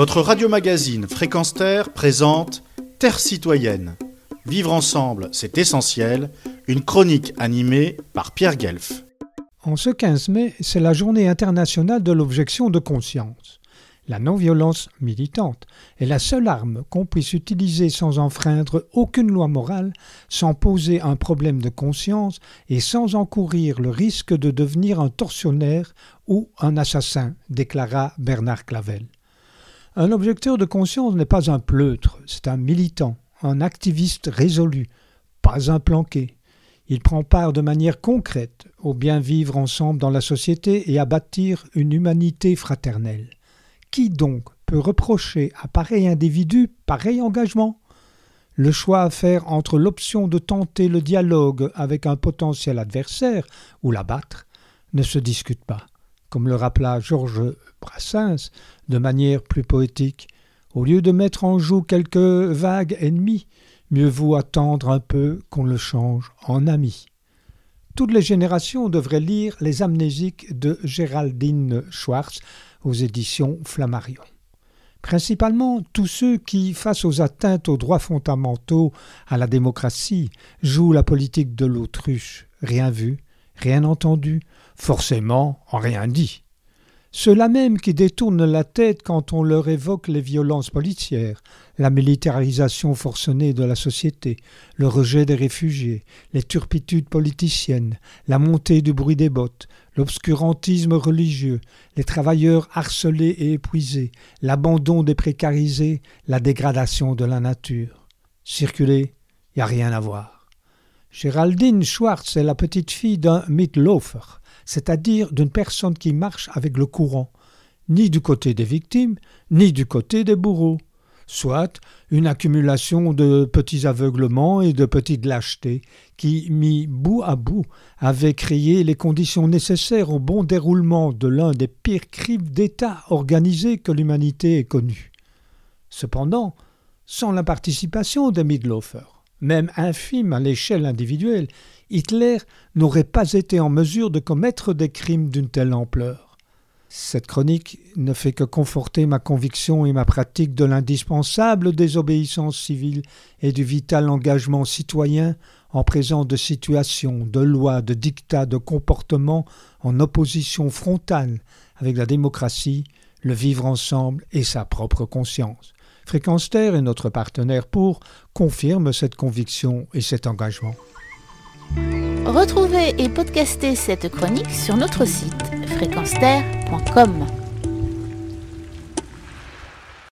Votre radio-magazine Fréquence Terre présente Terre citoyenne. Vivre ensemble, c'est essentiel. Une chronique animée par Pierre Guelf. En ce 15 mai, c'est la journée internationale de l'objection de conscience. La non-violence militante est la seule arme qu'on puisse utiliser sans enfreindre aucune loi morale, sans poser un problème de conscience et sans encourir le risque de devenir un tortionnaire ou un assassin, déclara Bernard Clavel. Un objecteur de conscience n'est pas un pleutre, c'est un militant, un activiste résolu, pas un planqué. Il prend part de manière concrète au bien vivre ensemble dans la société et à bâtir une humanité fraternelle. Qui donc peut reprocher à pareil individu pareil engagement? Le choix à faire entre l'option de tenter le dialogue avec un potentiel adversaire ou l'abattre ne se discute pas. Comme le rappela Georges Brassens de manière plus poétique, au lieu de mettre en joue quelques vagues ennemis, mieux vaut attendre un peu qu'on le change en ami. Toutes les générations devraient lire Les Amnésiques de Géraldine Schwartz aux éditions Flammarion. Principalement tous ceux qui, face aux atteintes aux droits fondamentaux, à la démocratie, jouent la politique de l'autruche, rien vu, rien entendu, forcément rien dit. Ceux-là même qui détournent la tête quand on leur évoque les violences policières, la militarisation forcenée de la société, le rejet des réfugiés, les turpitudes politiciennes, la montée du bruit des bottes, l'obscurantisme religieux, les travailleurs harcelés et épuisés, l'abandon des précarisés, la dégradation de la nature. Circuler, y a rien à voir. Géraldine Schwartz est la petite fille d'un Mitlofer c'est-à-dire d'une personne qui marche avec le courant, ni du côté des victimes, ni du côté des bourreaux, soit une accumulation de petits aveuglements et de petites lâchetés qui, mis bout à bout, avaient créé les conditions nécessaires au bon déroulement de l'un des pires crimes d'État organisés que l'humanité ait connus. Cependant, sans la participation des Midlofer, même infime à l'échelle individuelle, Hitler n'aurait pas été en mesure de commettre des crimes d'une telle ampleur. Cette chronique ne fait que conforter ma conviction et ma pratique de l'indispensable désobéissance civile et du vital engagement citoyen en présence de situations, de lois, de dictats, de comportements en opposition frontale avec la démocratie, le vivre ensemble et sa propre conscience. Fréquence Terre et notre partenaire pour confirment cette conviction et cet engagement. Retrouvez et podcastez cette chronique sur notre site fréquenceterre.com.